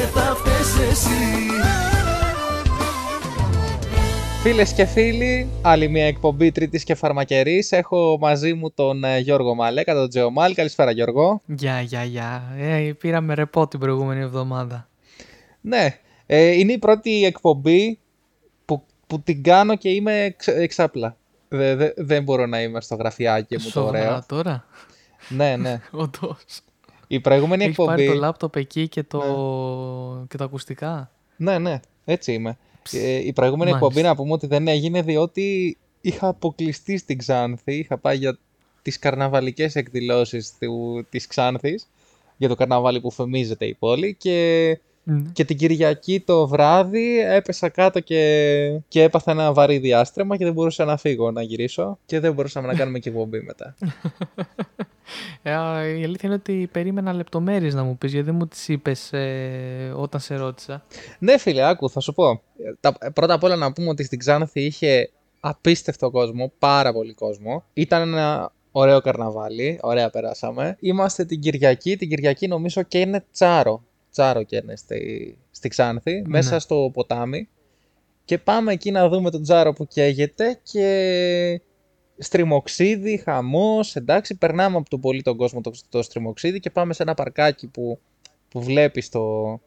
και θα φταίς εσύ Φίλες και φίλοι, άλλη μια εκπομπή Τρίτης και Φαρμακερής. Έχω μαζί μου τον ε, Γιώργο Μαλέκα, τον Τζεωμάλ. Καλησπέρα, Γιώργο. Γεια, γεια, γεια. Ε, πήραμε ρεπό την προηγούμενη εβδομάδα. Ναι, ε, είναι η πρώτη εκπομπή που, που την κάνω και είμαι εξ, εξάπλα. Δε, δε, δεν μπορώ να είμαι στο γραφιάκι μου το ωραίο. τώρα; Ναι, ναι. Όντως. Η προηγούμενη Έχεις εκπομπή. πάρει το λάπτοπ εκεί και, το... και τα ακουστικά. Ναι, ναι, έτσι είμαι. Ε, η προηγούμενη Μάλιστα. εκπομπή να πούμε ότι δεν έγινε διότι είχα αποκλειστεί στην Ξάνθη. Είχα πάει για τις καρναβαλικές εκδηλώσεις του, της Ξάνθης για το καρναβάλι που φεμίζεται η πόλη και, Ναι. και την Κυριακή το βράδυ έπεσα κάτω και, και έπαθα ένα βαρύ διάστρεμα και δεν μπορούσα να φύγω να γυρίσω και δεν μπορούσαμε να κάνουμε και εκπομπή μετά. Ε, α, η αλήθεια είναι ότι περίμενα λεπτομέρειες να μου πεις γιατί δεν μου τις είπες ε, όταν σε ρώτησα. ναι φίλε, άκου, θα σου πω. Ε, Τα, πρώτα απ' όλα να πούμε ότι στην Ξάνθη είχε απίστευτο κόσμο, πάρα πολύ κόσμο. Ήταν ένα ωραίο καρναβάλι, ωραία περάσαμε. Είμαστε την Κυριακή, την Κυριακή νομίζω και είναι τσάρο. Τσάρο και είναι στη, στη Ξάνθη, μέσα στο ποτάμι. Και πάμε εκεί να δούμε τον τσάρο που καίγεται και στριμοξίδι, χαμός, εντάξει, περνάμε από τον πολύ τον κόσμο το, το στριμοξίδι και πάμε σε ένα παρκάκι που, που βλέπεις στο,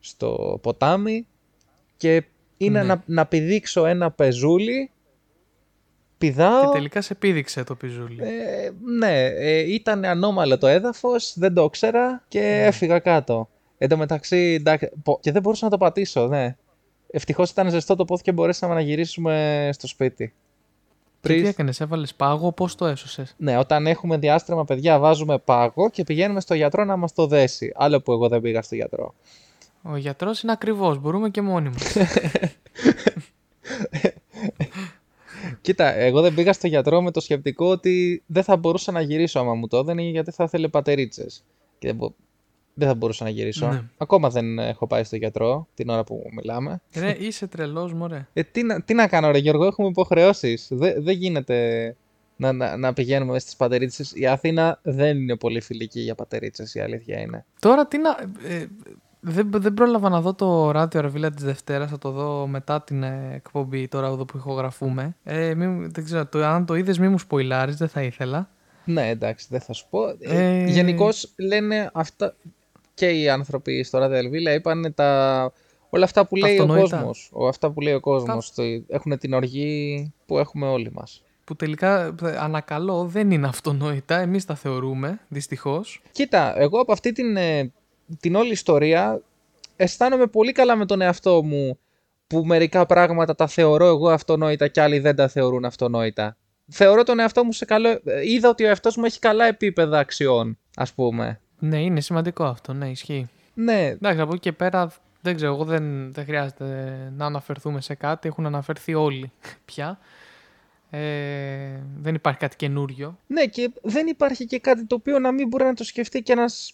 στο ποτάμι και είναι Ναι. να, να πηδήξω ένα πεζούλι, πηδάω, Και τελικά σε πήδηξε το πιζούλι. ε, ναι, ε, ήταν ανώμαλο το έδαφος, δεν το ήξερα και Ναι. έφυγα κάτω. Εν τω μεταξύ, εντάξει, πο- και δεν μπορούσα να το πατήσω, ναι. Ευτυχώς ήταν ζεστό το πόδι και μπορέσαμε να γυρίσουμε στο σπίτι. Και Πριν- τι έκανες, έβαλες πάγο, πώς το έσωσες; Ναι, όταν έχουμε διάστρεμα, παιδιά, βάζουμε πάγο και πηγαίνουμε στο γιατρό να μας το δέσει. Άλλο που εγώ δεν πήγα στο γιατρό. Ο γιατρός είναι ακριβώς, μπορούμε και μόνοι μας. Κοίτα, εγώ δεν πήγα στο γιατρό με το σκεπτικό ότι δεν θα μπορούσα να γυρίσω άμα μου το έδαινε γιατί θα ήθελε πατερίτσες. Και δεν, μπο- δεν θα μπορούσα να γυρίσω. Ναι. Ακόμα δεν έχω πάει στο γιατρό την ώρα που μιλάμε. Ρε, είσαι τρελός, μωρέ. Ε, τι, να, τι να κάνω ρε Γιώργο, έχουμε υποχρεώσεις. Δεν, δεν γίνεται να, να, να πηγαίνουμε στις πατερίτσες. Η Αθήνα δεν είναι πολύ φιλική για πατερίτσες, η αλήθεια είναι. Τώρα τι να. ε, δεν, δεν πρόλαβα να δω το ράδιο Αρβίλα της Δευτέρας. Θα το δω μετά την ε, εκπομπή τώρα εδώ που ηχογραφούμε. Ε, μη, μου- δεν ξέρω, το, αν το είδες, μη μου σποϊλάρεις, δεν θα ήθελα. Ναι, εντάξει, δεν θα σου πω. Ε, Ε... Γενικώς λένε αυτά και οι άνθρωποι στο Ράδιο Ελβίλα είπαν τα... όλα αυτά που λέει Αυτονόητα. ο κόσμος. Ο, αυτά που λέει ο κόσμος. Το... Έχουν την οργή που έχουμε όλοι μας. Που τελικά ε, ανακαλώ δεν είναι αυτονόητα. Εμείς τα θεωρούμε, δυστυχώς. Κοίτα, εγώ από αυτή την, ε, την όλη ιστορία αισθάνομαι πολύ καλά με τον εαυτό μου που μερικά πράγματα τα θεωρώ εγώ αυτονόητα και άλλοι δεν τα θεωρούν αυτονόητα. Θεωρώ τον εαυτό μου σε καλό... ε, Είδα ότι ο εαυτός μου έχει καλά επίπεδα αξιών, ας πούμε. Ναι, είναι σημαντικό αυτό. Ναι, ισχύει. Ναι, Εντάξει, από εκεί και πέρα δεν ξέρω, εγώ δεν, δεν χρειάζεται να αναφερθούμε σε κάτι. Έχουν αναφερθεί όλοι πια. Ε, δεν υπάρχει κάτι καινούριο. Ναι, και δεν υπάρχει και κάτι το οποίο να μην μπορεί να το σκεφτεί και ένας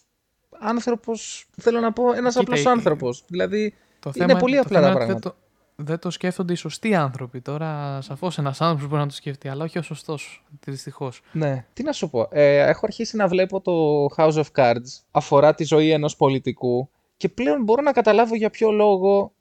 άνθρωπος, θέλω να πω, ένας Κοίτα, απλός ε, άνθρωπος. Δηλαδή, Το Είναι θέμα, πολύ το απλά θέμα τα είναι ότι πράγματα. Δεν το, δεν το σκέφτονται οι σωστοί άνθρωποι. Τώρα, σαφώς ένας άνθρωπος μπορεί να το σκεφτεί, αλλά όχι ο σωστός. Δυστυχώς. ναι. Τι να σου πω, ε, έχω αρχίσει να βλέπω το House of Cards, αφορά τη ζωή ενός πολιτικού και πλέον μπορώ να καταλάβω για ποιο λόγο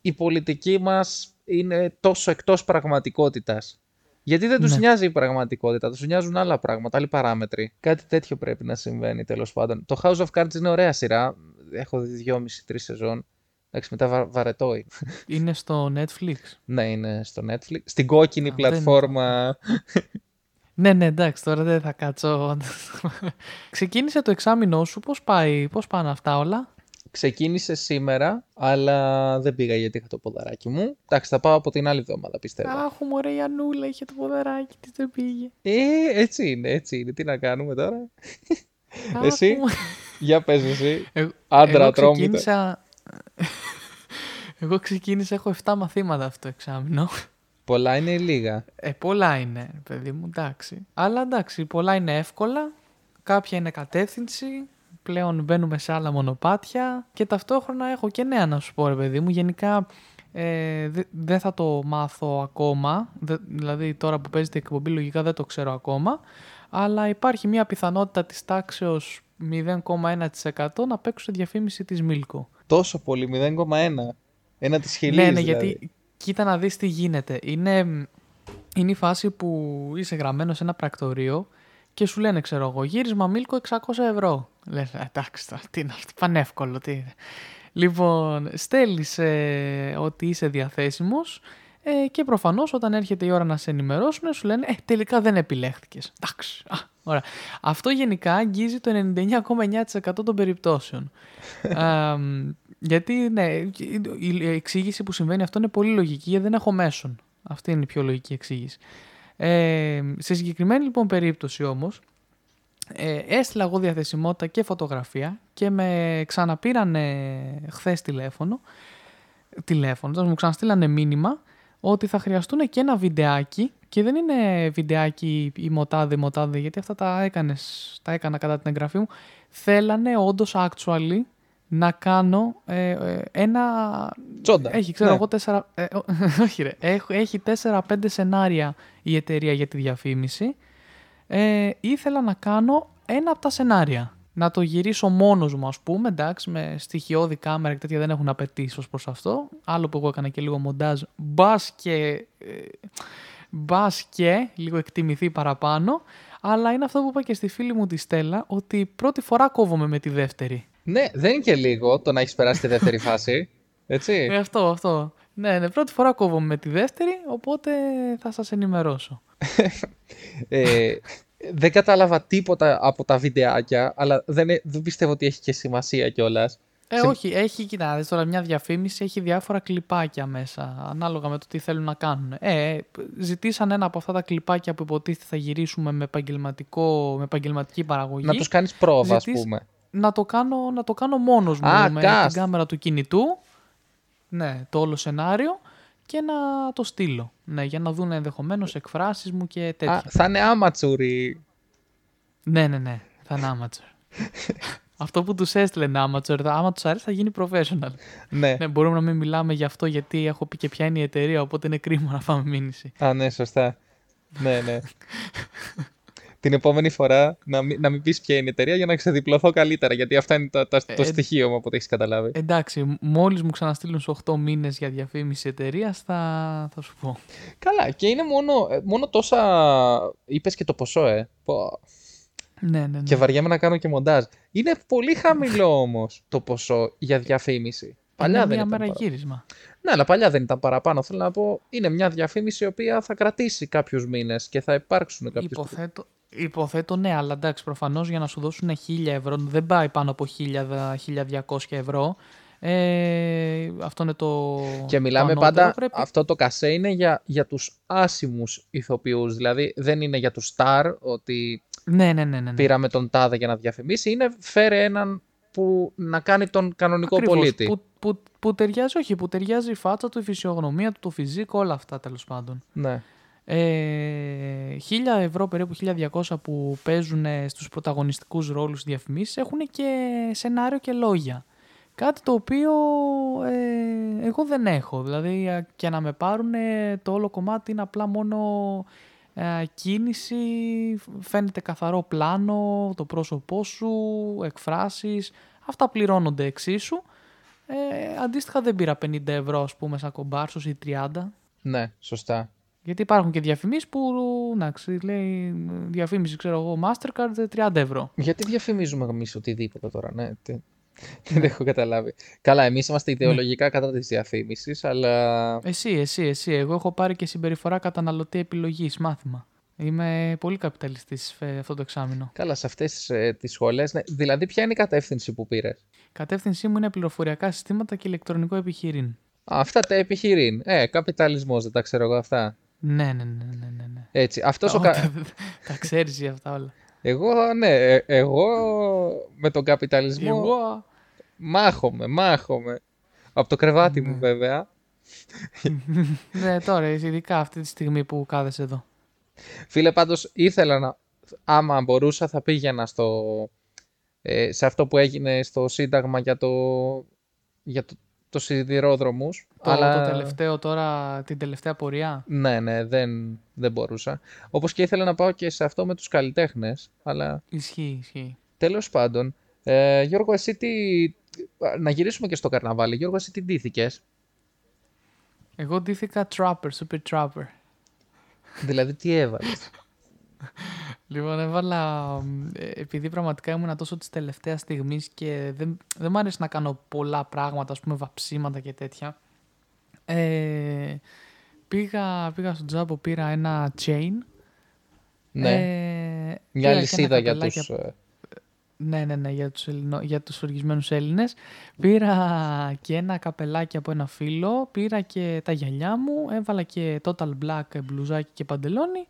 η πολιτική μας είναι τόσο εκτός πραγματικότητας. Γιατί δεν τους Ναι. νοιάζει η πραγματικότητα, τους νοιάζουν άλλα πράγματα, άλλοι παράμετροι. Κάτι τέτοιο πρέπει να συμβαίνει τέλος πάντων. Το House of Cards είναι ωραία σειρά. Έχω δει δυόμιση-τρει σεζόν. Εντάξει, μετά βα- βαρετό είναι. Είναι στο Netflix; Ναι, είναι στο Netflix. Στην κόκκινη Α, δεν- πλατφόρμα. Ναι, ναι, εντάξει, τώρα δεν θα κάτσω. Ξεκίνησε το εξάμεινό σου. Πώς πάει, πώς πάνε αυτά όλα; Ξεκίνησε σήμερα, αλλά δεν πήγα γιατί είχα το ποδαράκι μου. Εντάξει, θα πάω από την άλλη εβδομάδα, πιστεύω. Αχ, μωρέ, η Ανούλα είχε το ποδαράκι της, δεν πήγε. Ε, έτσι είναι, έτσι είναι. Τι να κάνουμε τώρα; Αχ, Εσύ; μου. Για πες εσύ. Εγώ- Άντρα εγώ τρόμητο. ξεκίνησα... εγώ ξεκίνησα, έχω 7 μαθήματα αυτό το εξάμεινο. Πολλά είναι ή λίγα; Ε, πολλά είναι, παιδί μου, εντάξει. Αλλά εντάξει, πολλά είναι εύκολα. Κάποια είναι κατεύθυνση. Πλέον μπαίνουμε σε άλλα μονοπάτια. Και ταυτόχρονα έχω και νέα να σου πω, ρε παιδί μου. Γενικά ε, δε- δεν θα το μάθω ακόμα. Δε- δηλαδή τώρα που παίζεται η εκπομπή λογικά δεν το ξέρω ακόμα. Αλλά υπάρχει μια πιθανότητα της τάξεως 0,1% να παίξουν διαφήμιση της Μίλκο. Τόσο πολύ, 0,1. Ένα της χιλής Ναι, ναι, δηλαδή. γιατί κοίτα να δεις τι γίνεται. Είναι, είναι η φάση που είσαι γραμμένο σε ένα πρακτορείο και σου λένε, ξέρω εγώ, γύρισμα Μίλκο 600 ευρώ. Λες, «Ε, εντάξει τώρα, τι είναι αυτό, πανεύκολο, τι είναι. Λοιπόν, στέλνεις ε, ότι είσαι διαθέσιμος ε, και προφανώς όταν έρχεται η ώρα να σε ενημερώσουν σου λένε, ε, τελικά δεν επιλέχθηκες. Εντάξει, α, ωραία. Αυτό γενικά αγγίζει το 99,9% των περιπτώσεων. Α, μ, γιατί, ναι, η εξήγηση που συμβαίνει αυτό είναι πολύ λογική γιατί δεν έχω μέσον. Αυτή είναι η πιο λογική εξήγηση. Ε, σε συγκεκριμένη λοιπόν περίπτωση όμως, ε, έστειλα εγώ διαθεσιμότητα και φωτογραφία και με ξαναπήρανε χθες τηλέφωνο, τηλέφωνο, τώρα μου ξαναστήλανε μήνυμα ότι θα χρειαστούν και ένα βιντεάκι και δεν είναι βιντεάκι η μοτάδε, η μοτάδε, γιατί αυτά τα, έκανες, τα έκανα κατά την εγγραφή μου. Θέλανε όντως actually να κάνω ε, ε, ένα... Τσόντα. Έχει, ξέρω Ναι. εγώ, τέσσερα... ε, ό- όχι ρε, Έχ- έχει τέσσερα-πέντε σενάρια η εταιρεία για τη διαφήμιση. Ε, ήθελα να κάνω ένα από τα σενάρια. Να το γυρίσω μόνος μου, ας πούμε, εντάξει, με στοιχειώδη κάμερα και τέτοια δεν έχουν απαιτήσει ως προς αυτό. Άλλο που εγώ έκανα και λίγο μοντάζ, μπας και, ε, μπας και λίγο εκτιμηθεί παραπάνω. Αλλά είναι αυτό που είπα και στη φίλη μου τη Στέλλα, ότι πρώτη φορά κόβομαι με τη δεύτερη. Ναι, δεν είναι και λίγο το να έχεις περάσει τη δεύτερη φάση. Έτσι. Ε, αυτό, αυτό. Ναι, ναι, πρώτη φορά κόβομαι με τη δεύτερη, οπότε θα σας ενημερώσω. ε, δεν κατάλαβα τίποτα από τα βιντεάκια, αλλά δεν, ε- δεν πιστεύω ότι έχει και σημασία κιόλας. Ε, Σε- όχι, έχει, κοιτάξτε, τώρα μια διαφήμιση έχει διάφορα κλιπάκια μέσα, ανάλογα με το τι θέλουν να κάνουν. Ε, ζητήσαν ένα από αυτά τα κλιπάκια που υποτίθεται θα γυρίσουμε με, επαγγελματικό, με επαγγελματική παραγωγή. Να τους κάνεις πρόβα, ας Ζητείς- πούμε. Να το κάνω, να το κάνω μόνος μου Α, με cast. την κάμερα του κινητού. Ναι, το όλο σενάριο και να το στείλω. Ναι, για να δουν ενδεχομένως εκφράσεις μου και τέτοια. Α, θα είναι άματσουροι. Ναι, ναι, ναι. Θα είναι amateur. αυτό που τους έστειλε είναι amateur. Άμα τους αρέσει θα γίνει professional. Ναι. ναι, μπορούμε να μην μιλάμε γι' αυτό γιατί έχω πει και ποια είναι η εταιρεία, οπότε είναι κρίμα να φάμε μήνυση. Α, ναι, σωστά. ναι, ναι. Την επόμενη φορά να μην, να μην πεις ποια είναι η εταιρεία για να ξεδιπλωθώ καλύτερα. Γιατί αυτά είναι τα, τα- το Ε, στοιχείο μου από ό,τι έχεις καταλάβει. Εντάξει, μόλις μου ξαναστείλουν σε 8 μήνες για διαφήμιση εταιρείας, θα, θα σου πω. Καλά, και είναι μόνο, ε, μόνο τόσα. Είπες και το ποσό, ε. Πω. Ναι, ναι, ναι. Και βαριέμαι να κάνω και μοντάζ. Είναι πολύ χαμηλό όμως το ποσό για διαφήμιση. Παλιά είναι δεν μία ήταν. μέρα παρα- γύρισμα. Ναι, αλλά παλιά δεν ήταν παραπάνω. Θέλω να πω, είναι μια διαφήμιση η οποία θα κρατήσει κάποιους μήνες και θα υπάρξουν κάποιου. Υποθέτω, υποθέτω ναι, αλλά εντάξει, προφανώς για να σου δώσουν 1000 ευρώ, δεν πάει πάνω από 1000, 1200 ευρώ. Ε, αυτό είναι το. Και το μιλάμε ανώτερο. πάντα, Πρέπει... αυτό το κασέ είναι για, για τους άσημους ηθοποιούς, δηλαδή δεν είναι για τους star ότι Ναι, ναι, ναι. ναι, ναι. πήραμε τον τάδε για να διαφημίσει, είναι φέρε έναν που να κάνει τον κανονικό Ακριβώς, πολίτη. Που, που, που ταιριάζει, όχι, που ταιριάζει η φάτσα του, η φυσιογνωμία του, το φυσικό, όλα αυτά τέλος πάντων. Ναι. Ε, 1000 ευρώ, περίπου 1200 που παίζουν ε, στους πρωταγωνιστικούς ρόλους διαφημίσεις έχουν και σενάριο και λόγια. Κάτι το οποίο ε, εγώ δεν έχω. Δηλαδή α, και να με πάρουν το όλο κομμάτι είναι απλά μόνο ε, κίνηση, φαίνεται καθαρό πλάνο, το πρόσωπό σου, εκφράσεις. Αυτά πληρώνονται εξίσου. Ε, αντίστοιχα δεν πήρα 50 ευρώ ας πούμε σαν κομπάρσος ή 30. ναι, σωστά. Γιατί υπάρχουν και διαφημίσεις που, εντάξει, λέει διαφήμιση, ξέρω εγώ, Mastercard 30 ευρώ. Γιατί διαφημίζουμε εμείς οτιδήποτε τώρα, ναι. τι- Δεν έχω καταλάβει. Καλά, εμείς είμαστε ιδεολογικά κατά της διαφήμισης, αλλά Εσύ, εσύ, εσύ. Εγώ έχω πάρει και συμπεριφορά καταναλωτή επιλογής, μάθημα. Είμαι πολύ καπιταλιστής ε, αυτό το εξάμεινο. καλά σε αυτές ε, τις σχολές. Ναι. Δηλαδή, ποια είναι η κατεύθυνση που πήρες; Η κατεύθυνσή μου είναι πληροφοριακά συστήματα και ηλεκτρονικό επιχειρήν. Αυτά τα επιχειρήν. Ε, καπιταλισμός, δεν τα ξέρω εγώ αυτά. Ναι, ναι, ναι, ναι, ναι. ναι. Έτσι, αυτός ο Ω, κα... τα, τα ξέρεις εσύ αυτά όλα. Εγώ, ναι, ε, εγώ με τον καπιταλισμό Εγώ... μάχομαι, μάχομαι. Από το κρεβάτι μου βέβαια. ναι, τώρα, ειδικά αυτή τη στιγμή που κάθεσαι εδώ. Φίλε, πάντως ήθελα να, άμα μπορούσα θα πήγαινα στο, ε, σε αυτό που έγινε στο Σύνταγμα για το, για το, το σιδηρόδρομους. Το, αλλά... το τελευταίο τώρα, την τελευταία πορεία; Ναι, ναι, δεν, δεν μπορούσα. Όπως και ήθελα να πάω και σε αυτό με τους καλλιτέχνες, αλλά Ισχύει, ισχύει. Τέλος πάντων, ε, Γιώργο, εσύ τι... Να γυρίσουμε και στο καρναβάλι. Γιώργο, εσύ τι ντύθηκες; Εγώ ντύθηκα Trapper, Super Trapper. Δηλαδή, τι έβαλες; Λοιπόν, έβαλα. ε, Επειδή πραγματικά ήμουν τόσο της τελευταίας στιγμής και δεν, δεν μου άρεσε να κάνω πολλά πράγματα, ας πούμε, βαψίματα και τέτοια. Ε, πήγα, πήγα στο τζάμπο, πήρα ένα chain. ναι, Ε, μια πήρα και λυσίδα ένα για καπελάκι τους... ε, Ναι, ναι, ναι, για τους, Ελληνο... για τους οργισμένους Έλληνες. Πήρα και ένα καπελάκι από ένα φίλο, πήρα και τα γυαλιά μου, έβαλα και total black μπλουζάκι και παντελόνι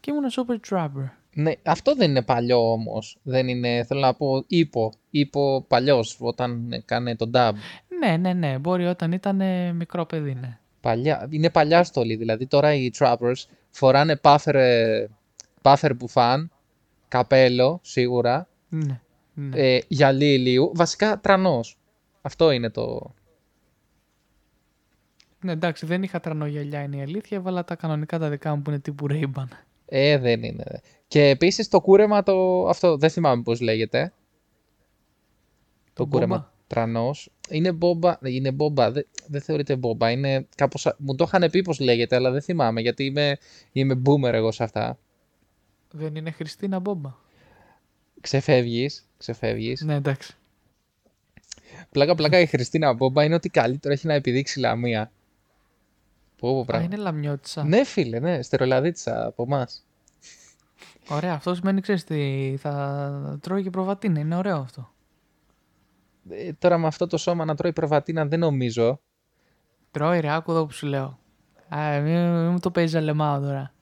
και ήμουν super trapper. Ναι, αυτό δεν είναι παλιό όμως. Δεν είναι, θέλω να πω, ύπο. Ύπο παλιός, όταν έκανε τον dub. Ναι, ναι, ναι, μπορεί όταν ήταν ε, μικρό παιδί, ναι. Παλιά, είναι παλιά στολή, δηλαδή τώρα οι trappers φοράνε puffer, ε, puffer μπουφάν, καπέλο σίγουρα, Ναι, ναι. ε, γυαλί ηλίου, βασικά τρανός. Αυτό είναι το... ναι, εντάξει, δεν είχα τρανογιαλιά είναι η αλήθεια, έβαλα τα κανονικά τα δικά μου που είναι τύπου Ray-Ban. Ε, δεν είναι. Και επίσης το κούρεμα το... αυτό δεν θυμάμαι πώς λέγεται. Το, Το κούρεμα μπόμπα. τρανός. Είναι μπόμπα, είναι μπόμπα, δεν, δεν θεωρείται μπόμπα, είναι κάπως... α- Μου το είχαν πει πώς λέγεται, αλλά δεν θυμάμαι, γιατί είμαι, είμαι boomer εγώ σε αυτά. Δεν είναι Χριστίνα Μπόμπα. Ξεφεύγεις, ξεφεύγεις. Ναι, εντάξει. Πλάκα πλάκα η Χριστίνα Μπόμπα είναι ότι καλύτερο έχει να επιδείξει λαμία. Πω πω Α, πράγμα. είναι λαμιώτησα. Ναι φίλε, ναι, στερολαδίτσα από εμάς. Ωραία, αυτό σημαίνει, ξέρεις τι, θα τρώει και προβατίνα, είναι ωραίο αυτό. Ε, τώρα με αυτό το σώμα να τρώει προβατίνα δεν νομίζω. Τρώει ρε, άκου εδώ που σου λέω. Α, μην, μην μου το παίζεις αλεμάω τώρα.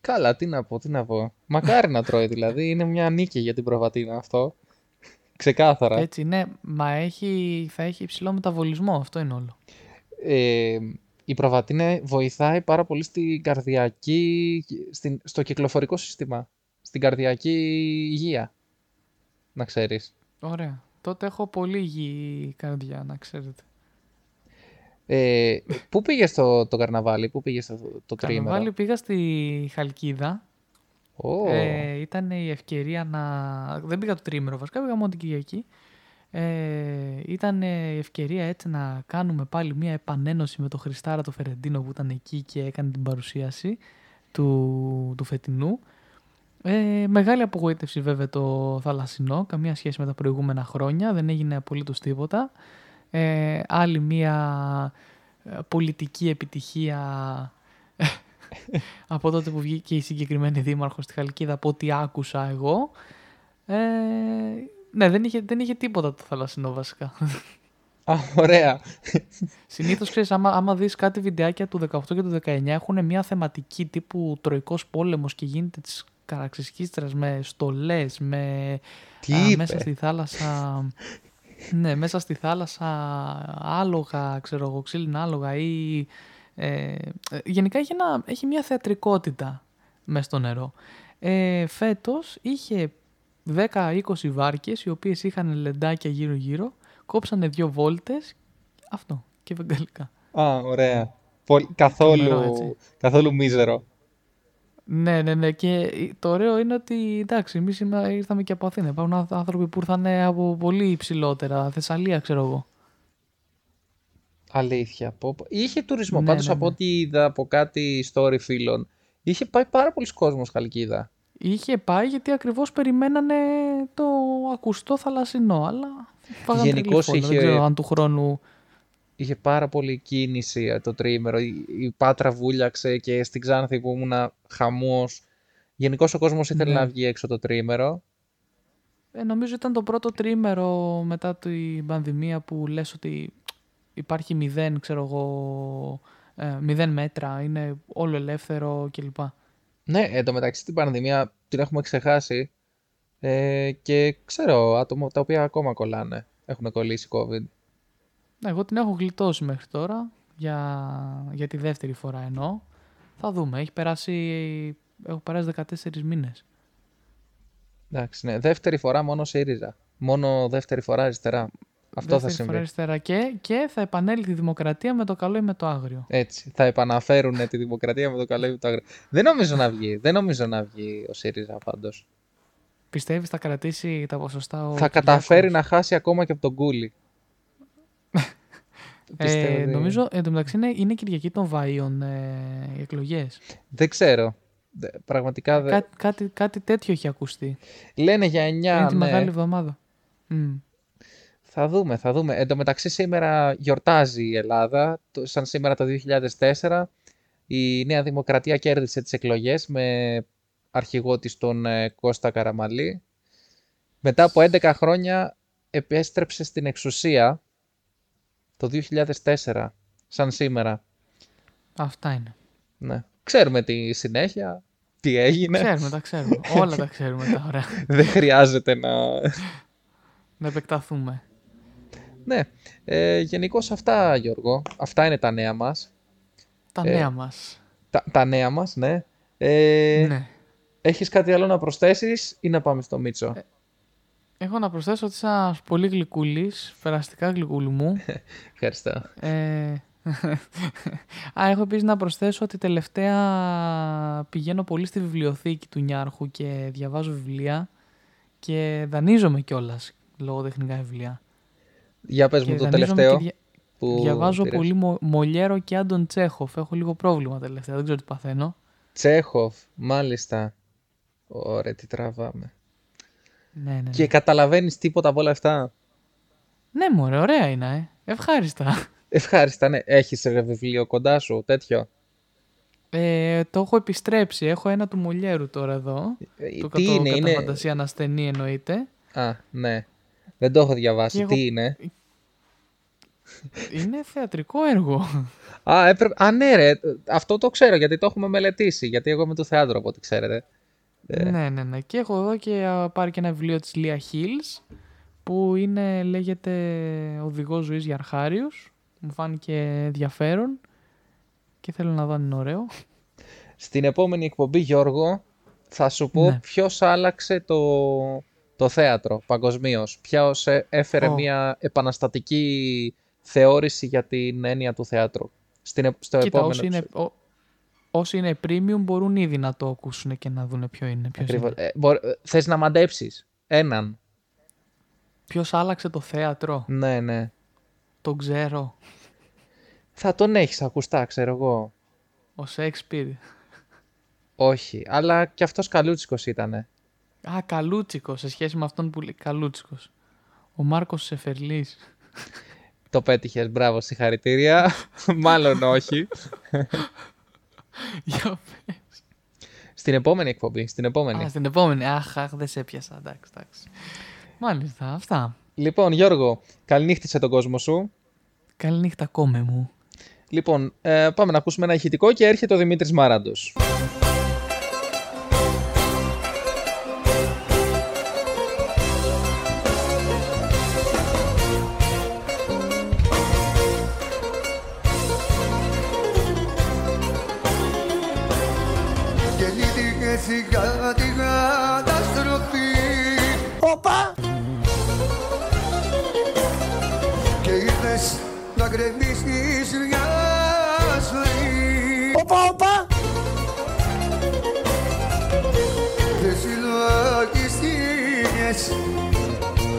Καλά, τι να πω, τι να πω. Μακάρι να τρώει δηλαδή, είναι μια νίκη για την προβατίνα αυτό. Ξεκάθαρα. Έτσι, ναι, μα έχει, θα έχει υψηλό μεταβολισμό, αυτό είναι όλο. Ε, η προβατίνα βοηθάει πάρα πολύ στην καρδιακή, στην, στο κυκλοφορικό σύστημα, στην καρδιακή υγεία. Να ξέρεις. Ωραία. Τότε έχω πολύ υγιή καρδιά, να ξέρετε. Ε, πού πήγε το, το καρναβάλι, πού πήγε το, το τρίμερο; Καρναβάλι πήγα στη Χαλκίδα. Ω, Ε, ήταν η ευκαιρία να... Δεν πήγα το τρίμερο βασικά, πήγα μόνο την Κυριακή. Ε, ήταν η ευκαιρία έτσι να κάνουμε πάλι μια επανένωση με τον Χριστάρα το Φερεντίνο που ήταν εκεί και έκανε την παρουσίαση του, του φετινού. Ε, μεγάλη απογοήτευση βέβαια το θαλασσινό, καμία σχέση με τα προηγούμενα χρόνια, δεν έγινε απολύτως τίποτα. Ε, άλλη μια ε, πολιτική επιτυχία από τότε που βγήκε η συγκεκριμένη δήμαρχος στη Χαλκίδα από ό,τι άκουσα εγώ. Ε, ναι, δεν είχε, δεν είχε τίποτα το θαλασσινό βασικά. Α, ωραία. Συνήθως ξέρεις, άμα, άμα δεις κάτι βιντεάκια του 18 και του 19, έχουν μια θεματική τύπου Τροϊκός πόλεμος και γίνεται της καραξισκίστρας με στολές, με. Τι α, είπες; μέσα στη θάλασσα. Ναι, μέσα στη θάλασσα άλογα, ξέρω εγώ, ξύλινα άλογα ή. Ε, ε, γενικά έχει, ένα, έχει μια θεατρικότητα μέσα στο νερό. Ε, φέτος είχε 10-20 βάρκες οι οποίες είχαν λεντάκια γύρω-γύρω, κόψανε δύο βόλτες, αυτό και βεγγαλικά. Α, ωραία. Πολύ, καθόλου, Τρομερό, έτσι. καθόλου μίζερο. Ναι, ναι, ναι. Και το ωραίο είναι ότι εντάξει, εμείς ήρθαμε και από Αθήνα. Υπάρχουν άνθρω- άνθρωποι που ήρθαν από πολύ υψηλότερα. Θεσσαλία, ξέρω εγώ. Αλήθεια. Πω, πω. Είχε τουρισμό. Ναι, Πάντως ναι, από ναι. ό,τι είδα από κάτι story φίλων, είχε πάει πάρα πολλοί κόσμος Χαλκίδα. Είχε πάει γιατί ακριβώς περιμένανε το ακουστό θαλασσινό. Αλλά φάγανε Γενικώς τρελή φόλα. είχε- Δεν ξέρω αν του χρόνου. Είχε πάρα πολύ κίνηση ε, το τρίμερο. Η, η Πάτρα βούλιαξε και στην Ξάνθη που ήμουν χαμός. Γενικώς ο κόσμος ήθελε Ναι. να βγει έξω το τρίμερο. Ε, νομίζω ήταν το πρώτο τρίμερο μετά την πανδημία που λες ότι υπάρχει μηδέν, ξέρω εγώ, ε, μηδέν μέτρα, είναι όλο ελεύθερο κλπ. Ναι, εντωμεταξύ την πανδημία την έχουμε ξεχάσει. Ε, και ξέρω άτομα τα οποία ακόμα κολλάνε. Έχουν κολλήσει COVID. Ναι, εγώ την έχω γλιτώσει μέχρι τώρα, για, για τη δεύτερη φορά εννοώ. Θα δούμε, έχει περάσει, έχω περάσει 14 μήνες. Εντάξει, ναι. Δεύτερη φορά μόνο ΣΥΡΙΖΑ. Μόνο δεύτερη φορά αριστερά. Αυτό δεύτερη θα συμβεί. φορά αριστερά και, και θα επανέλθει η δημοκρατία με το καλό ή με το άγριο. Έτσι. Θα επαναφέρουν τη δημοκρατία με το καλό ή με το άγριο. Δεν νομίζω να βγει. Δεν νομίζω να βγει ο ΣΥΡΙΖΑ πάντως. Πιστεύεις θα κρατήσει τα ποσοστά ο θα καταφέρει Κυριάκος; να χάσει ακόμα και από τον Κούλι. Πιστεύω Ε, ότι- νομίζω εν τω μεταξύ είναι, είναι Κυριακή των Βαΐων ε, οι εκλογές. Δεν ξέρω. Δε- Πραγματικά δεν. Κάτι, κάτι, κάτι τέτοιο έχει ακουστεί. Λένε για 9. είναι τη ναι. Μεγάλη Εβδομάδα. Μμ. Θα δούμε, θα δούμε. Εν τω μεταξύ σήμερα γιορτάζει η Ελλάδα. Το- Σαν σήμερα το 2004 η Νέα Δημοκρατία κέρδισε τις εκλογές με αρχηγό της τον ε, Κώστα Καραμαλή. Μετά από 11 χρόνια επέστρεψε στην εξουσία το 2004, σαν σήμερα. Αυτά είναι. Ναι. Ξέρουμε τη συνέχεια, τι έγινε. Ξέρουμε, τα ξέρουμε. Όλα τα ξέρουμε τώρα. Δεν χρειάζεται να... να επεκταθούμε. Ναι, ε, γενικώς αυτά Γιώργο, αυτά είναι τα νέα μας. Τα Ε, νέα μας. Τα, τα νέα μας, ναι. Ε, Ναι. Έχεις κάτι άλλο να προσθέσεις ή να πάμε στο Μίτσο; Έχω να προσθέσω ότι είσαι ένας πολύ γλυκούλης, περαστικά γλυκούλη μου. Ευχαριστώ. Ε... Α, έχω επίσης να προσθέσω ότι τελευταία πηγαίνω πολύ στη βιβλιοθήκη του Νιάρχου και διαβάζω βιβλία και δανείζομαι κιόλας λογοτεχνικά βιβλία. Για πες και μου το δανείζομαι τελευταίο και δια- που Διαβάζω πήρες. πολύ Μο- Μολιέρο και Άντων Τσέχοφ. Έχω λίγο πρόβλημα τελευταία, δεν ξέρω τι παθαίνω. Τσέχοφ, μάλιστα. Ωραία, τι τραβάμε. Ναι, ναι, ναι. Και καταλαβαίνεις τίποτα από όλα αυτά. Ναι, μωρέ, ωραία είναι, ε. Ευχάριστα. Ευχάριστα, ναι. Έχεις ρε, βιβλίο κοντά σου, τέτοιο; Ε, το έχω επιστρέψει. Έχω ένα του Μολιέρου τώρα εδώ. Ε, το τι κατω- είναι, κατά είναι... φαντασία ανασθενή εννοείται. Α, ναι. Δεν το έχω διαβάσει. Και εγώ- Τι είναι; Είναι θεατρικό έργο. Α, έπρεπε... Α, ναι, ρε. Αυτό το ξέρω γιατί το έχουμε μελετήσει. Γιατί εγώ είμαι του θεάτρου, από ό,τι ξέρετε. Ε. ναι, ναι, ναι. Και έχω εδώ και α, πάρει και ένα βιβλίο της Λία Hills που είναι, λέγεται Οδηγός ζωής για αρχάριους. Μου φάνηκε ενδιαφέρον και θέλω να δω αν είναι ωραίο. Στην επόμενη εκπομπή, Γιώργο, θα σου πω Ναι. ποιος άλλαξε το, το θέατρο παγκοσμίως. Ποιος ε- έφερε Ω. μια επαναστατική θεώρηση για την έννοια του θεάτρου. Στην, ε- στο Κοίτα, επόμενο όσοι είναι, επεισόδιο. ό- όσοι είναι premium μπορούν ήδη να το ακούσουν και να δουν ποιο είναι. Ποιος, Ακριβώς. είναι. Ε, μπορ- ε, θες να μαντέψεις έναν; ποιος άλλαξε το θέατρο; Ναι, ναι. Τον ξέρω. Θα τον έχεις ακουστά, ξέρω εγώ. Ο Σέξπιρ. Όχι, αλλά και αυτός καλούτσικος ήτανε. Α, Καλούτσικος σε σχέση με αυτόν που λέει Καλούτσικος. Ο Μάρκος Σεφερλής. Το πέτυχες, μπράβο, συγχαρητήρια. Μάλλον όχι. Για πες. Στην επόμενη εκπομπή, στην επόμενη. Α, στην επόμενη. Αχ, αχ, δεν σε έπιασα. Εντάξει, εντάξει. Μάλιστα, αυτά. Λοιπόν, Γιώργο, καληνύχτησε τον κόσμο σου. Καληνύχτα κόμε μου. Λοιπόν, ε, πάμε να ακούσουμε ένα ηχητικό και έρχεται ο Δημήτρης Μάραντος. Συλλογιστήκες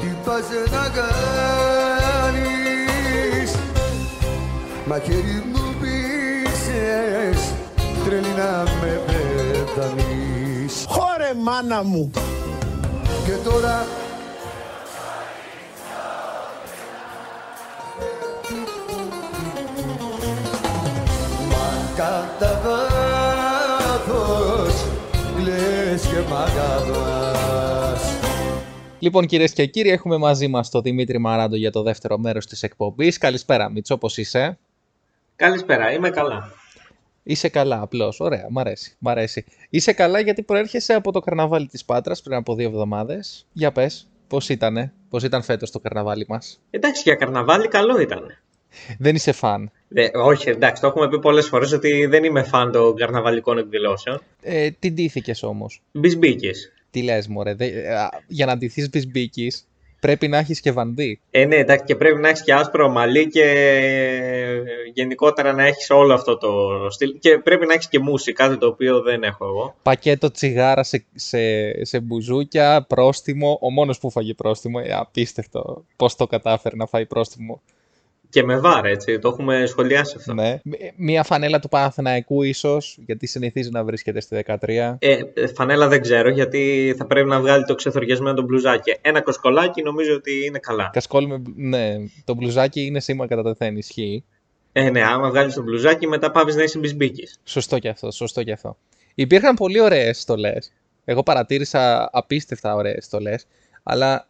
Τι πας να κάνεις; Μα χέρι μου πήξες Τρελή να με πεθανείς Χώρε μάνα μου! Και τώρα Μα κατά βάθος Λες και μ' αγαπάς Λοιπόν, κυρίες και κύριοι, έχουμε μαζί μας τον Δημήτρη Μαράντο για το δεύτερο μέρος της εκπομπής. Καλησπέρα, Μίτσο, πώς είσαι; Καλησπέρα, είμαι καλά. Είσαι καλά, απλώς. Ωραία, μ' αρέσει. Μ' αρέσει. Είσαι καλά γιατί προέρχεσαι από το καρναβάλι της Πάτρας πριν από δύο εβδομάδες. Για πες, πώς ήτανε, πώς ήταν φέτος το καρναβάλι μας; Εντάξει, για καρναβάλι καλό ήταν. Δεν είσαι φαν. Ε, όχι, εντάξει, το έχουμε πει πολλές φορές ότι δεν είμαι φαν των καρναβαλικών εκδηλώσεων. Ε, τι ντύθηκες όμως; Μπισμπίκης. Τι λες, Μωρέ, δε, α, για να ντυθείς μπισμπίκης. Πρέπει να έχεις και βανδύ. Ε, ναι, εντάξει, και πρέπει να έχεις και άσπρο μαλλί και ε, γενικότερα να έχεις όλο αυτό το στυλ. Και πρέπει να έχεις και μουσική, κάτι το οποίο δεν έχω εγώ. Πακέτο τσιγάρα σε, σε, σε μπουζούκια, πρόστιμο. Ο μόνος που φάγε πρόστιμο. Ε, απίστευτο πώς το κατάφερε να φάει πρόστιμο. Και με βάρ, έτσι. Το έχουμε σχολιάσει αυτό. Ναι. Μ- Μία φανέλα του Παναθηναϊκού ίσως, γιατί συνηθίζει να βρίσκεται στη 13. Ε, φανέλα δεν ξέρω, γιατί θα πρέπει να βγάλει το ξεθοριασμένο το μπλουζάκι. Ένα κοσκολάκι νομίζω ότι είναι καλά. Κασκόλ με. Ναι, το μπλουζάκι είναι σήμα κατά τεθέν, ισχύει. Ε, ναι, άμα βγάλεις το μπλουζάκι, μετά πάβεις να είσαι μπισμπίκη. Σωστό και αυτό, σωστό και αυτό. Υπήρχαν πολύ ωραίες στολές. Εγώ παρατήρησα απίστευτα ωραίες στολές. Αλλά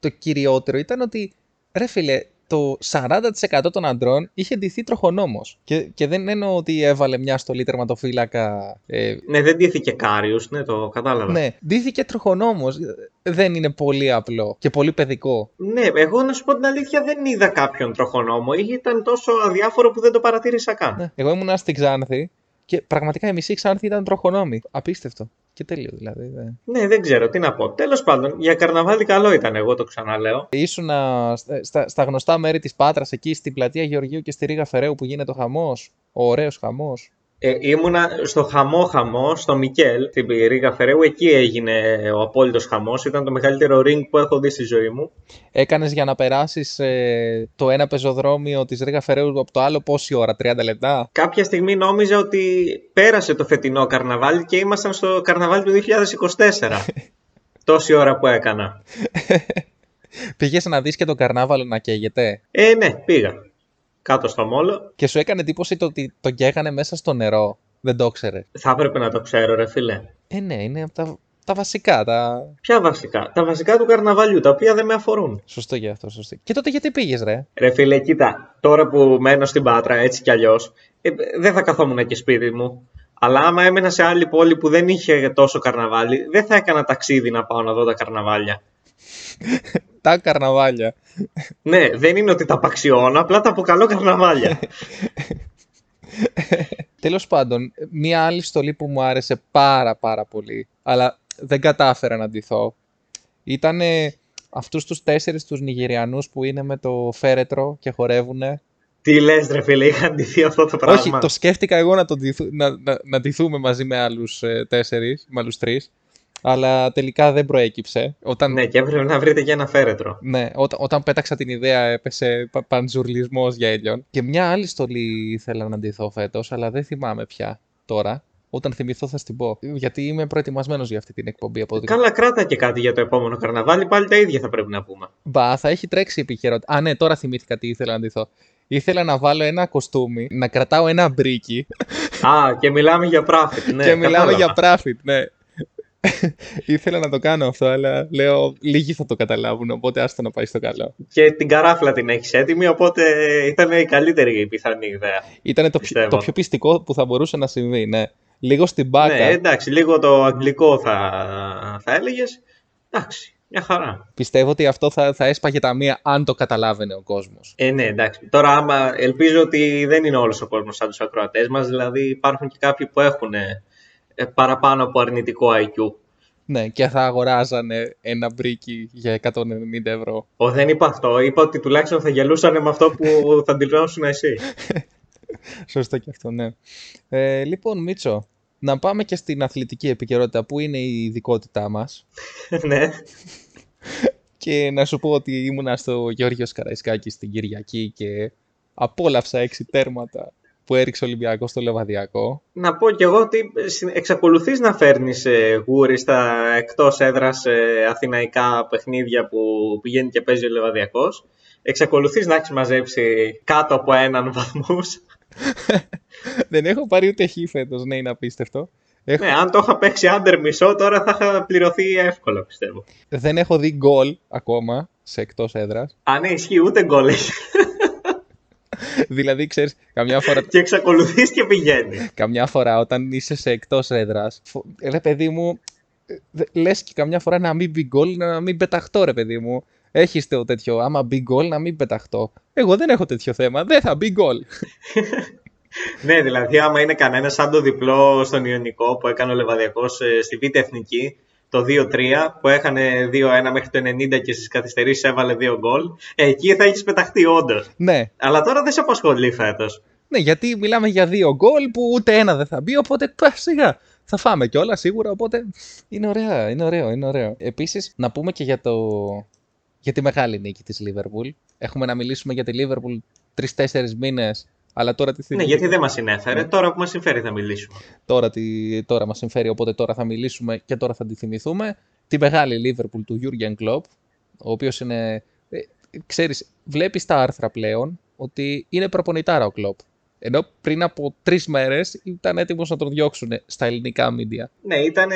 το κυριότερο ήταν ότι, ρε φίλε, το 40% των αντρών είχε ντυθεί τροχονόμος. Και, και δεν εννοώ ότι έβαλε μια στολή τερματοφύλακα. Ε, Ναι, δεν ντύθηκε κάριο, ναι, το κατάλαβα. ναι, ντύθηκε τροχονόμος. Δεν είναι πολύ απλό και πολύ παιδικό. Ναι, εγώ να σου πω την αλήθεια δεν είδα κάποιον τροχονόμο. Ήταν τόσο αδιάφορο που δεν το παρατήρησα καν. Ναι. Εγώ ήμουν στην Ξάνθη και πραγματικά η μισή Ξάνθη ήταν τροχονόμοι. Απίστευτο. Και τέλειο δηλαδή. ναι. Ναι, δεν ξέρω τι να πω. Τέλος πάντων, για καρναβάλι καλό ήταν, εγώ το ξαναλέω. Ήσουν στα, στα γνωστά μέρη της Πάτρας, εκεί στην πλατεία Γεωργίου και στη Ρήγα Φεραίου που γίνεται ο χαμός. Ο ωραίος χαμός. Ε, ήμουνα στο χαμό χαμό, στο Μικέλ, στην Ρίγα Φεραίου. Εκεί έγινε ο απόλυτος χαμός. Ήταν το μεγαλύτερο ring που έχω δει στη ζωή μου. Έκανες για να περάσεις ε, το ένα πεζοδρόμιο της Ρήγα Φεραίου από το άλλο πόση ώρα, 30 λεπτά; Κάποια στιγμή νόμιζα ότι πέρασε το φετινό καρναβάλι και ήμασταν στο καρναβάλι του 2024. Τόση ώρα που έκανα. Πήγες να δεις και τον καρνάβαλο να καίγεται; Ε, ναι, πήγα. Κάτω στο μόλο. Και σου έκανε εντύπωση το ότι τον καίγανε μέσα στο νερό. Δεν το ξέρε. Θα έπρεπε να το ξέρω, ρε φίλε. Ε, ναι, είναι από τα, τα βασικά. Τα... Ποια βασικά; Τα βασικά του καρναβαλιού, τα οποία δεν με αφορούν. Σωστό και αυτό, σωστό. Και τότε γιατί πήγες ρε; Ρε φίλε, κοίτα, τώρα που μένω στην Πάτρα έτσι κι αλλιώς, ε, δεν θα καθόμουν και σπίτι μου. Αλλά άμα έμενα σε άλλη πόλη που δεν είχε τόσο καρναβάλι, δεν θα έκανα ταξίδι να πάω να δω τα καρναβάλια. Τα καρναβάλια. Ναι, δεν είναι ότι τα απαξιώνω, απλά τα αποκαλώ καρναβάλια. Τέλος πάντων, μία άλλη στολή που μου άρεσε πάρα πάρα πολύ, αλλά δεν κατάφερα να ντυθώ, ήταν αυτούς τους τέσσερις τους Νιγηριανούς που είναι με το φέρετρο και χορεύουνε. Τι λες ρε φίλε, είχαν ντυθεί αυτό το πράγμα; Όχι, το σκέφτηκα εγώ να, το ντυθού- να, να, να ντυθούμε μαζί με άλλους ε, τέσσερις, με άλλους τρεις, αλλά τελικά δεν προέκυψε. Όταν, Ναι, και έπρεπε να βρείτε και ένα φέρετρο. Ναι, όταν, όταν πέταξα την ιδέα έπεσε πα, παντζουρλισμός για έλιον. Και μια άλλη στολή ήθελα να ντυθώ φέτος, αλλά δεν θυμάμαι πια τώρα. Όταν θυμηθώ θα στην πω. Γιατί είμαι προετοιμασμένος για αυτή την εκπομπή. Από ό,τι- Καλά, κράτα και κάτι για το επόμενο καρναβάλι, πάλι τα ίδια θα πρέπει να πούμε. Μπα, θα έχει τρέξει η επικαιρότητα. Α, ναι, τώρα θυμήθηκα τι ήθελα να ντυθώ. Ήθελα να βάλω ένα κοστούμι, να κρατάω ένα μπρίκι Α, και μιλάμε για profit. Ναι, και μιλάμε κατάλαβα. για profit, ναι. Ήθελα να το κάνω αυτό, αλλά λέω λίγοι θα το καταλάβουν, οπότε άστο να πάει στο καλό. Και την καράφλα την έχεις έτοιμη, οπότε ήταν η καλύτερη η πιθανή ιδέα. Ήταν το, πιο, Πιστεύω. το πιο πιστικό που θα μπορούσε να συμβεί, ναι. Λίγο στην μπάκα. Ναι, εντάξει, λίγο το αγγλικό θα, θα έλεγες. Εντάξει, μια χαρά. Πιστεύω ότι αυτό θα, θα έσπαγε τα μία αν το καταλάβαινε ο κόσμος. Ε, ναι, εντάξει. Τώρα, άμα ελπίζω ότι δεν είναι όλος ο κόσμος σαν τους ακροατές μας, δηλαδή υπάρχουν και κάποιοι που έχουν ε, παραπάνω από αρνητικό IQ. Ναι, και θα αγοράζανε ένα μπρίκι για 190 ευρώ. Ο, δεν είπα αυτό. Είπα ότι τουλάχιστον θα γελούσαν με αυτό που θα δηλώσουν εσύ. Σωστό και αυτό, ναι. Ε, λοιπόν, Μίτσο, να πάμε και στην αθλητική επικαιρότητα που είναι η ειδικότητά μας. ναι. Και να σου πω ότι ήμουνα στο Γιώργος Καραϊσκάκης στην Κυριακή και απόλαυσα έξι τέρματα που έριξε ο Ολυμπιακός στο Λεβαδιακό. Να πω κι εγώ ότι εξακολουθείς να φέρνεις ε, γούρι στα εκτός έδρας ε, αθηναϊκά παιχνίδια που πηγαίνει και παίζει ο Λεβαδιακός. Εξακολουθείς να έχεις μαζέψει κάτω από έναν βαθμούς. Δεν έχω πάρει ούτε χ φέτος, ναι, είναι απίστευτο. Έχω... ναι, αν το είχα παίξει άντερ μισό τώρα θα είχα πληρωθεί εύκολα πιστεύω. Δεν έχω δει γκολ ακόμα σε εκτός έδρας. Αν ναι, ισχύει ούτε γκολ έχει. Δηλαδή, ξέρεις, καμιά φορά, και εξακολουθείς και πηγαίνει. καμιά φορά όταν είσαι σε εκτός έδρας, φο- ρε παιδί μου, ε, δε- λες και καμιά φορά να μην μπει γκολ, να μην πεταχτώ ρε παιδί μου. Έχεις το τέτοιο, άμα μπει γκολ να μην πεταχτώ. Εγώ δεν έχω τέτοιο θέμα, δεν θα μπει γκολ. ναι, δηλαδή άμα είναι κανένας σαν το διπλό στον Ιωνικό που έκανε ο Λεβαδιακός ε, στη Β' Εθνική, το 2-3 που έχανε 2-1 μέχρι το 90 και στις καθυστερήσεις έβαλε 2 γκολ. Ε, εκεί θα έχεις πεταχτεί όντως. Ναι, Αλλά τώρα δεν σε απασχολεί φέτος. ναι, γιατί μιλάμε για δύο γκολ που ούτε ένα δεν θα μπει, οπότε πα, σιγά. Θα φάμε κιόλας σίγουρα, οπότε είναι ωραία, είναι ωραίο, είναι ωραίο. Επίσης, να πούμε και για, το... για τη μεγάλη νίκη της Λίβερπουλ. Έχουμε να μιλήσουμε για τη Λίβερπουλ τρει-τέσσερι μήνες, αλλά τώρα τη Ναι, θυμηθήκαμε. γιατί δεν μας συνέφερε. Τώρα που μας συμφέρει θα μιλήσουμε. Τώρα, τη... τώρα μας συμφέρει, οπότε τώρα θα μιλήσουμε και τώρα θα τη θυμηθούμε. Τη μεγάλη Λίβερπουλ του Jurgen Klopp, ο οποίος είναι... ε, Ξέρεις, βλέπεις τα άρθρα πλέον ότι είναι προπονητάρα ο Klopp. Ενώ πριν από τρεις μέρες ήταν έτοιμος να τον διώξουν στα ελληνικά μίντια. Ναι, ήταν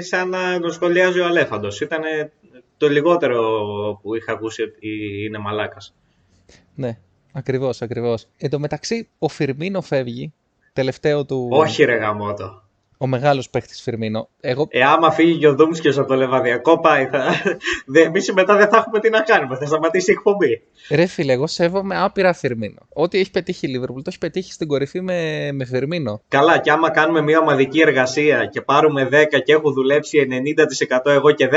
σαν να τον σχολιάζει ο Αλέφαντος. Ήταν το λιγότερο που είχα ακούσει ότι είναι μαλάκας. Ναι, ακριβώς, ακριβώς. Εν τω μεταξύ, ο Φιρμίνο φεύγει, τελευταίο του... Όχι ρε γαμότο. Ο μεγάλος παίχτης Φιρμίνο. Εγώ Ε, άμα φύγει και ο Δούμσκιος από το Λεβαδιακό, πάει. Θα... Δε, εμείς μετά δεν θα έχουμε τι να κάνουμε. Θα σταματήσει η εκπομπή. Ρε φίλε, εγώ σέβομαι άπειρα Φιρμίνο. Ό,τι έχει πετύχει η Λίβερπουλ, το έχει πετύχει στην κορυφή με, με Φιρμίνο. Καλά, και άμα κάνουμε μια ομαδική εργασία και πάρουμε 10 και έχουν δουλέψει 90% εγώ και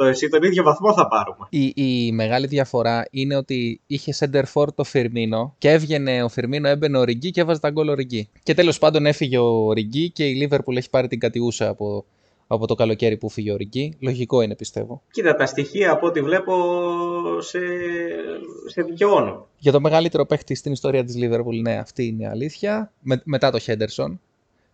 10% εσύ, τον ίδιο βαθμό θα πάρουμε. Η, η μεγάλη διαφορά είναι ότι είχε center for το Φιρμίνο και έβγαινε ο Φιρμίνο, έμπαινε ο Ριγκί και έβαζε τα γκολ ο Ριγκί. Και τέλος πάντων έφυγε ο Ριγκί και η Λίβερπουλ έχει πάρει την κατιούσα από, από το καλοκαίρι που φύγε ο Ριγκί. Λογικό είναι πιστεύω. Κοίτα, τα στοιχεία από ό,τι βλέπω σε, σε δικαιώνω. Για το μεγαλύτερο παίχτη στην ιστορία της Λίβερπουλ, ναι, αυτή είναι η αλήθεια. Με, μετά το Χέντερσον.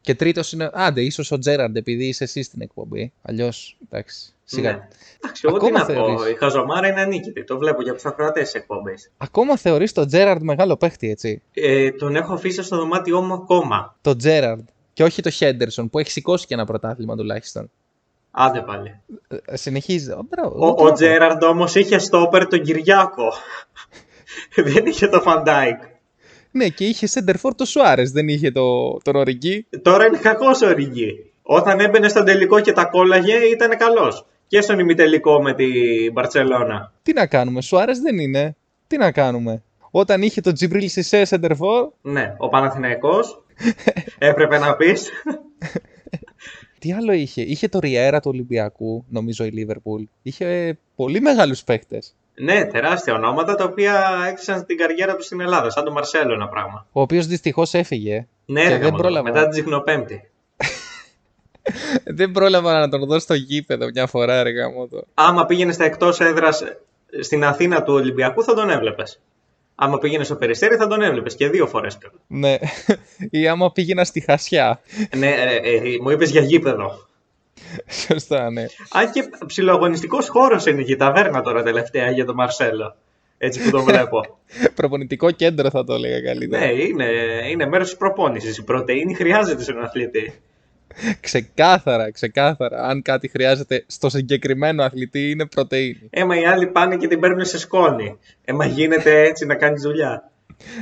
Και τρίτος είναι. Άντε, ίσως ο Τζέραρντ, επειδή είσαι εσύ στην εκπομπή. Αλλιώς, εντάξει. Σιγά. Ναι. Εντάξει, εγώ τι Ακόμα να πω. θεωρείς; Η χαζομάρα είναι ανίκητη. Το βλέπω για τους ακροατές της εκπομπής. Ακόμα θεωρείς τον Τζέραρντ μεγάλο παίχτη, έτσι; Ε, τον έχω αφήσει στο δωμάτιό μου ακόμα. Το Τζέραρντ. Και όχι το Χέντερσον που έχει σηκώσει και ένα πρωτάθλημα τουλάχιστον. Άντε πάλι. Ε, Συνεχίζει. Ω, μπράβο, Ο, μπράβο. ο Τζέραρντ όμως είχε στόπερ τον Κυριάκο. δεν είχε το Φαντάικ. Ναι, και είχε center for το Σουάρες, δεν είχε το, τον Οριγκή. Τώρα είναι κακός ο Ριγκί. Όταν έμπαινε στον τελικό και τα κόλλαγε ήταν καλός. Και στον ημιτελικό με την Μπαρσελόνα. Τι να κάνουμε, Σουάρες δεν είναι. Τι να κάνουμε. Όταν είχε τον Τζιμπρίλ Σισέ center for, Ναι, ο Παναθηναϊκός έπρεπε να πεις. τι άλλο είχε; Είχε το Ριέρα του Ολυμπιακού, νομίζω η Λίβερπουλ. Είχε ε, πολύ μεγάλους παίχτε. ναι, τεράστια ονόματα τα οποία έκτισαν την καριέρα τους στην Ελλάδα. Σαν τον Μαρσέλο ένα πράγμα. Ο οποίος δυστυχώς έφυγε. Ναι, Και ρε, δεν γαμώτο, πρόλαβα. μετά την Τζιχνοπέμπτη. δεν πρόλαβα να τον δω στο γήπεδο μια φορά, ρε γαμότο. Άμα πήγαινε στα εκτός έδρας στην Αθήνα του Ολυμπιακού θα τον έβλεπες. Άμα πήγαινε στο Περιστέρι θα τον έβλεπες και δύο φορές πέρα. Ναι. Ή άμα πήγαινα στη Χασιά. ναι, ε, ε, μου είπες για γήπεδο. Σωστά, ναι. Αν και ψιλοαγωνιστικό χώρος είναι και η ταβέρνα τώρα τελευταία για τον Μαρσέλο. Έτσι που το βλέπω. Προπονητικό κέντρο θα το έλεγα καλύτερα. ναι, είναι, είναι μέρος της προπόνησης. Η πρωτενη χρειάζεται στον αθλητή. Ξεκάθαρα, ξεκάθαρα. Αν κάτι χρειάζεται στο συγκεκριμένο αθλητή είναι πρωτεΐνη. Έμα οι άλλοι πάνε και την παίρνουν σε σκόνη. Έμα γίνεται έτσι να κάνεις δουλειά.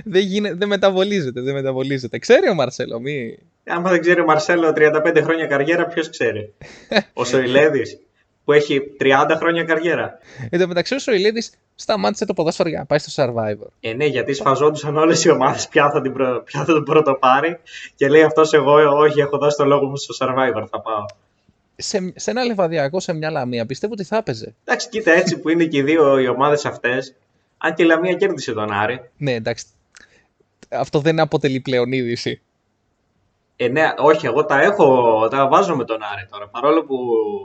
Δεν, γίνε, δεν μεταβολίζεται, δεν μεταβολίζεται. Ξέρει ο Μαρσέλο, μη... Άμα δεν ξέρει ο Μαρσέλο 35 χρόνια καριέρα, ποιος ξέρει; ο Σοηλέδης που έχει 30 χρόνια καριέρα. Εν τω μεταξύ ο Σοηλίδης σταμάτησε το ποδόσφαιρο για να πάει στο Survivor. Ε, ναι, γιατί σφαζόντουσαν όλες οι ομάδες ποια, θα την προ... ποια θα τον πρωτοπάρει. Και λέει αυτός, εγώ, όχι, έχω δώσει το λόγο μου στο survivor, θα πάω. Σε, σε ένα λεβαδιακό, σε μια λαμία, πιστεύω ότι θα έπαιζε. Εντάξει, κοίτα έτσι που είναι και οι δύο οι ομάδες αυτές. Αν και η Λαμία κέρδισε τον Άρη. Ναι, εντάξει. Αυτό δεν αποτελεί πλέον είδηση. Ε, ναι, όχι, εγώ τα έχω, τα βάζω με τον Άρη τώρα. Παρόλο που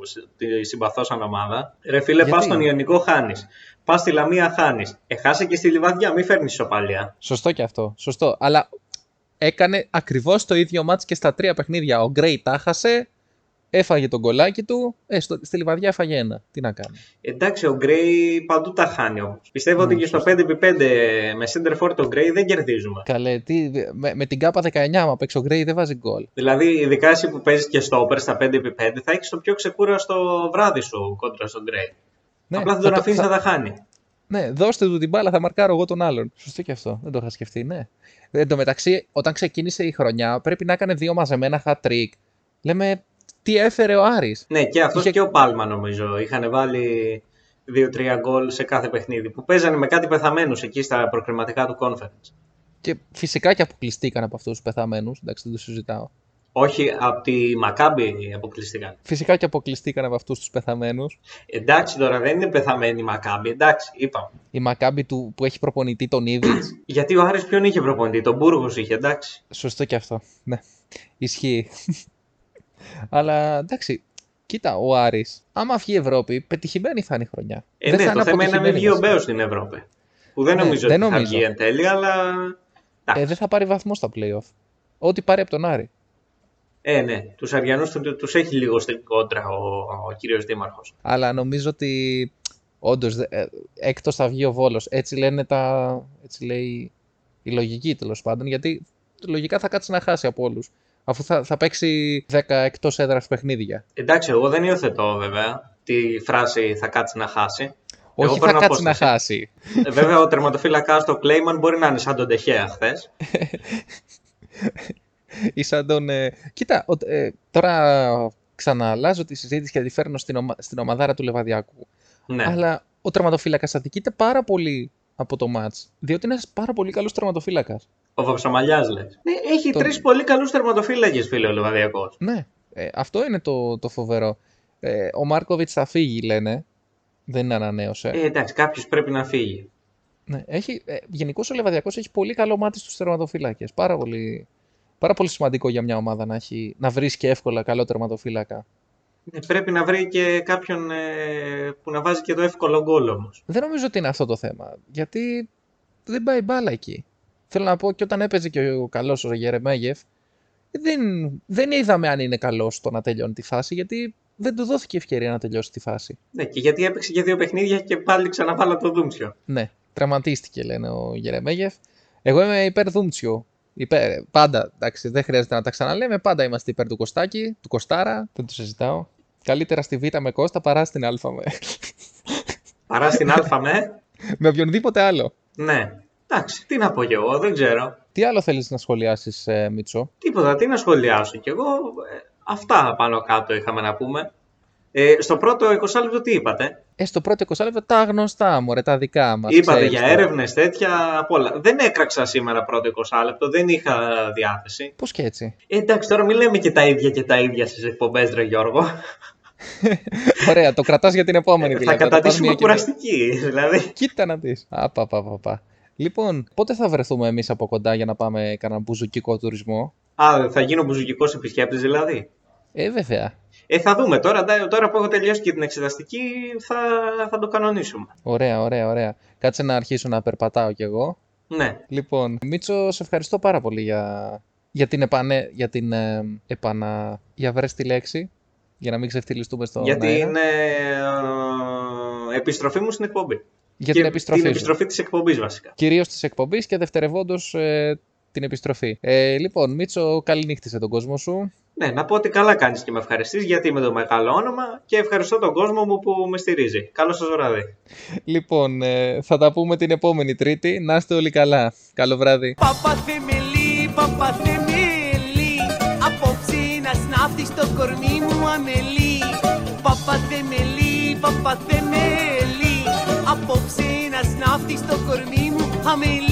συ- τη συμπαθώ σαν ομάδα. Ρε φίλε, Γιατί; πας στον Ιωνικό χάνει. Πας στη Λαμία χάνει. Εχάσε και στη Λιβαδιά, μην φέρνεις ισοπαλία. Σωστό και αυτό. Σωστό. Αλλά έκανε ακριβώς το ίδιο μάτς και στα τρία παιχνίδια. Ο Γκρέι τα χάσε, έφαγε τον κολάκι του. Ε, στο, στη λιβαδιά έφαγε ένα. Τι να κάνει. Εντάξει, ο Γκρέι παντού τα χάνει όμως. Πιστεύω ότι και στο 5x5 με center for τον Γκρέι δεν κερδίζουμε. Καλέ, τι, με, με την κάπα 19, άμα παίξει ο Γκρέι δεν βάζει γκολ. Δηλαδή, ειδικά εσύ που παίζεις και στο όπερ στα 5x5, θα έχεις το πιο ξεκούραστο βράδυ σου κόντρα στον Γκρέι. Ναι, Απλά δεν θα τον το- αφήνεις θα- να τα χάνει. Ναι, δώστε του την μπάλα, θα μαρκάρω εγώ τον άλλον. Σωστό και αυτό. Δεν το είχα σκεφτεί, ναι. Εν τω μεταξύ, όταν ξεκίνησε η χρονιά, πρέπει να έκανε δύο μαζεμένα hat trick. Λέμε, τι έφερε ο Άρης. Ναι, και αυτός Είχε- και ο Πάλμα νομίζω. Είχαν βάλει 2-3 γκολ σε κάθε παιχνίδι. Που παίζανε με κάτι πεθαμένους εκεί στα προκριματικά του conference. Και φυσικά και αποκλειστήκαν από αυτούς τους πεθαμένους. Εντάξει, δεν το συζητάω. Όχι, από τη Μακάμπη αποκλειστήκαν. Φυσικά και αποκλειστήκαν από αυτούς τους πεθαμένους. Εντάξει τώρα, δεν είναι πεθαμένη η Μακάμπη. Εντάξει, είπαμε. Η Μακάμπη του που έχει προπονητή τον Ήβιτ. Γιατί ο Άρης ποιον είχε προπονητή, τον Μπούργος είχε, εντάξει. Σωστό και αυτό. Ναι. Ισχύει. Αλλά εντάξει, κοίτα, ο Άρης, άμα βγει η Ευρώπη, πετυχημένη θα είναι η χρονιά. Ε, Δεν ναι, θα το είναι θέμα είναι να μην αποτυχημένη βγει ο βασικά. Μπέος στην Ευρώπη. Που δεν Ναι, νομίζω δεν ότι θα νομίζω. βγει εν τέλει, αλλά. Ε, εντάξει. δεν θα πάρει βαθμό στα playoff. Ό,τι πάρει από τον Άρη. Ε, ναι, τους Αριανούς του τους έχει λίγο στην κόντρα ο, ο κύριος Δήμαρχος. Αλλά νομίζω ότι όντως έκτος θα βγει ο Βόλος. Έτσι λένε τα. Έτσι λέει η λογική τέλος πάντων. Γιατί λογικά θα κάτσει να χάσει από όλους. Αφού θα, θα παίξει 10 εκτός έδρας παιχνίδια. Εντάξει, εγώ δεν υιοθετώ βέβαια τη φράση θα κάτσει να χάσει. Όχι, θα παίρνω κάτσει να απόσταση. χάσει. Ε, βέβαια, ο τερματοφύλακας το Κλέιμαν μπορεί να είναι σαν τον Τεχέα χθες. Ή σαν τον. ε, Κοίτα, ο- ε, τώρα ξαναλάζω τη συζήτηση και τη φέρνω στην, ομα... στην ομαδάρα του Λεβαδιακού. ναι. Αλλά ο τερματοφύλακας αδικείται πάρα πολύ από το match. Διότι είναι ένας πάρα πολύ καλός τερματοφύλακας. Ο Βαψαμαλιά λες. Ναι, έχει Τον- τρεις πολύ καλούς τερματοφύλακε, φίλε ο Λεβαδιακό. Ναι, ε, αυτό είναι το, το φοβερό. Ε, ο Μάρκοβιτς θα φύγει, λένε. Δεν ανανέωσε. Ε, εντάξει, κάποιος πρέπει να φύγει. Ναι, έχει, ε, Γενικώς ο Λεβαδιακό έχει πολύ καλό μάτι στους τερματοφύλακε. Πάρα πολύ, πάρα πολύ σημαντικό για μια ομάδα να, έχει, να βρίσκει εύκολα καλό τερματοφύλακα. Ναι, πρέπει να βρει και κάποιον ε, που να βάζει και το εύκολο γκολ όμως. Δεν νομίζω ότι είναι αυτό το θέμα. Γιατί δεν πάει μπάλα εκεί. Θέλω να πω και όταν έπαιζε και ο καλός ο Γερεμέγεφ, δεν, δεν είδαμε αν είναι καλός στο να τελειώνει τη φάση, γιατί δεν του δόθηκε ευκαιρία να τελειώσει τη φάση. Ναι, και γιατί έπαιξε και δύο παιχνίδια και πάλι ξαναβάλα το Δούμψιο. Ναι, τραυματίστηκε, λένε ο Γερεμέγεφ. Εγώ είμαι υπέρ Δούμτσιο. Υπέρ, πάντα, εντάξει, δεν χρειάζεται να τα ξαναλέμε. Πάντα είμαστε υπέρ του Κωστάκη, του Κοστάρα. Δεν το συζητάω. Καλύτερα στη Β με Κώστα παρά στην Α με. Παρά στην Α με. με οποιονδήποτε άλλο. Ναι. Εντάξει, τι να πω κι εγώ, δεν ξέρω. Τι άλλο θέλεις να σχολιάσεις, ε, Μίτσο; Τίποτα, τι να σχολιάσω κι εγώ. ε, αυτά πάνω κάτω είχαμε να πούμε. Ε, στο πρώτο 20 λεπτό τι είπατε; Ε, στο πρώτο 20 λεπτό τα γνωστά, μωρέ, τα δικά μας. είπατε ξέρεις για τώρα. έρευνες τέτοια απ' όλα. Δεν έκραξα σήμερα πρώτο 20 λεπτό, δεν είχα διάθεση. Πώς και έτσι; Ε, εντάξει, τώρα μην λέμε και τα ίδια και τα ίδια στις εκπομπές, Ρε Γιώργο. Ωραία, το κρατάς για την επόμενη Ε, θα δηλαδή. το πας καταντήσουμε μία και μία. κουραστική. Δηλαδή. Κοίτα να δεις. Απα, πα, πα, πα. Λοιπόν, πότε θα βρεθούμε εμείς από κοντά για να πάμε κανένα μπουζουκικό τουρισμό; Α, θα γίνω μπουζουκικός επισκέπτης δηλαδή. Ε, βέβαια. Ε, θα δούμε τώρα. ντα- Τώρα που έχω τελειώσει και την εξεταστική, θα, θα το κανονίσουμε. Ωραία, ωραία, ωραία. Κάτσε να αρχίσω να περπατάω κι εγώ. Ναι. Λοιπόν, Μίτσο, σε ευχαριστώ πάρα πολύ για, για την, επανε, για την ε, επανα... Για βρες τη λέξη, για να μην ξεφτυλιστούμε στον Γιατί αέρα. είναι ε, επιστροφή μου στην εκπομπή. Για Και την επιστροφή Την σου. επιστροφή της εκπομπής βασικά. Κυρίως της εκπομπής και δευτερευόντως ε, την επιστροφή. Ε, λοιπόν, Μίτσο, καληνύχτησε τον κόσμο σου. Ναι, να πω ότι καλά κάνεις και με ευχαριστείς γιατί είμαι το μεγάλο όνομα και ευχαριστώ τον κόσμο μου που με στηρίζει. Καλό σας βράδυ. Λοιπόν, ε, θα τα πούμε την επόμενη Τρίτη. Να είστε όλοι καλά. Καλό βράδυ. Παπαθεμελή, παπαθεμελή Απόψε να σνάφτεις στο κορμί μου αμελή Παπαθεμελή, παπαθεμελή Απόψε να σνάφτει στο κορμί μου αμελή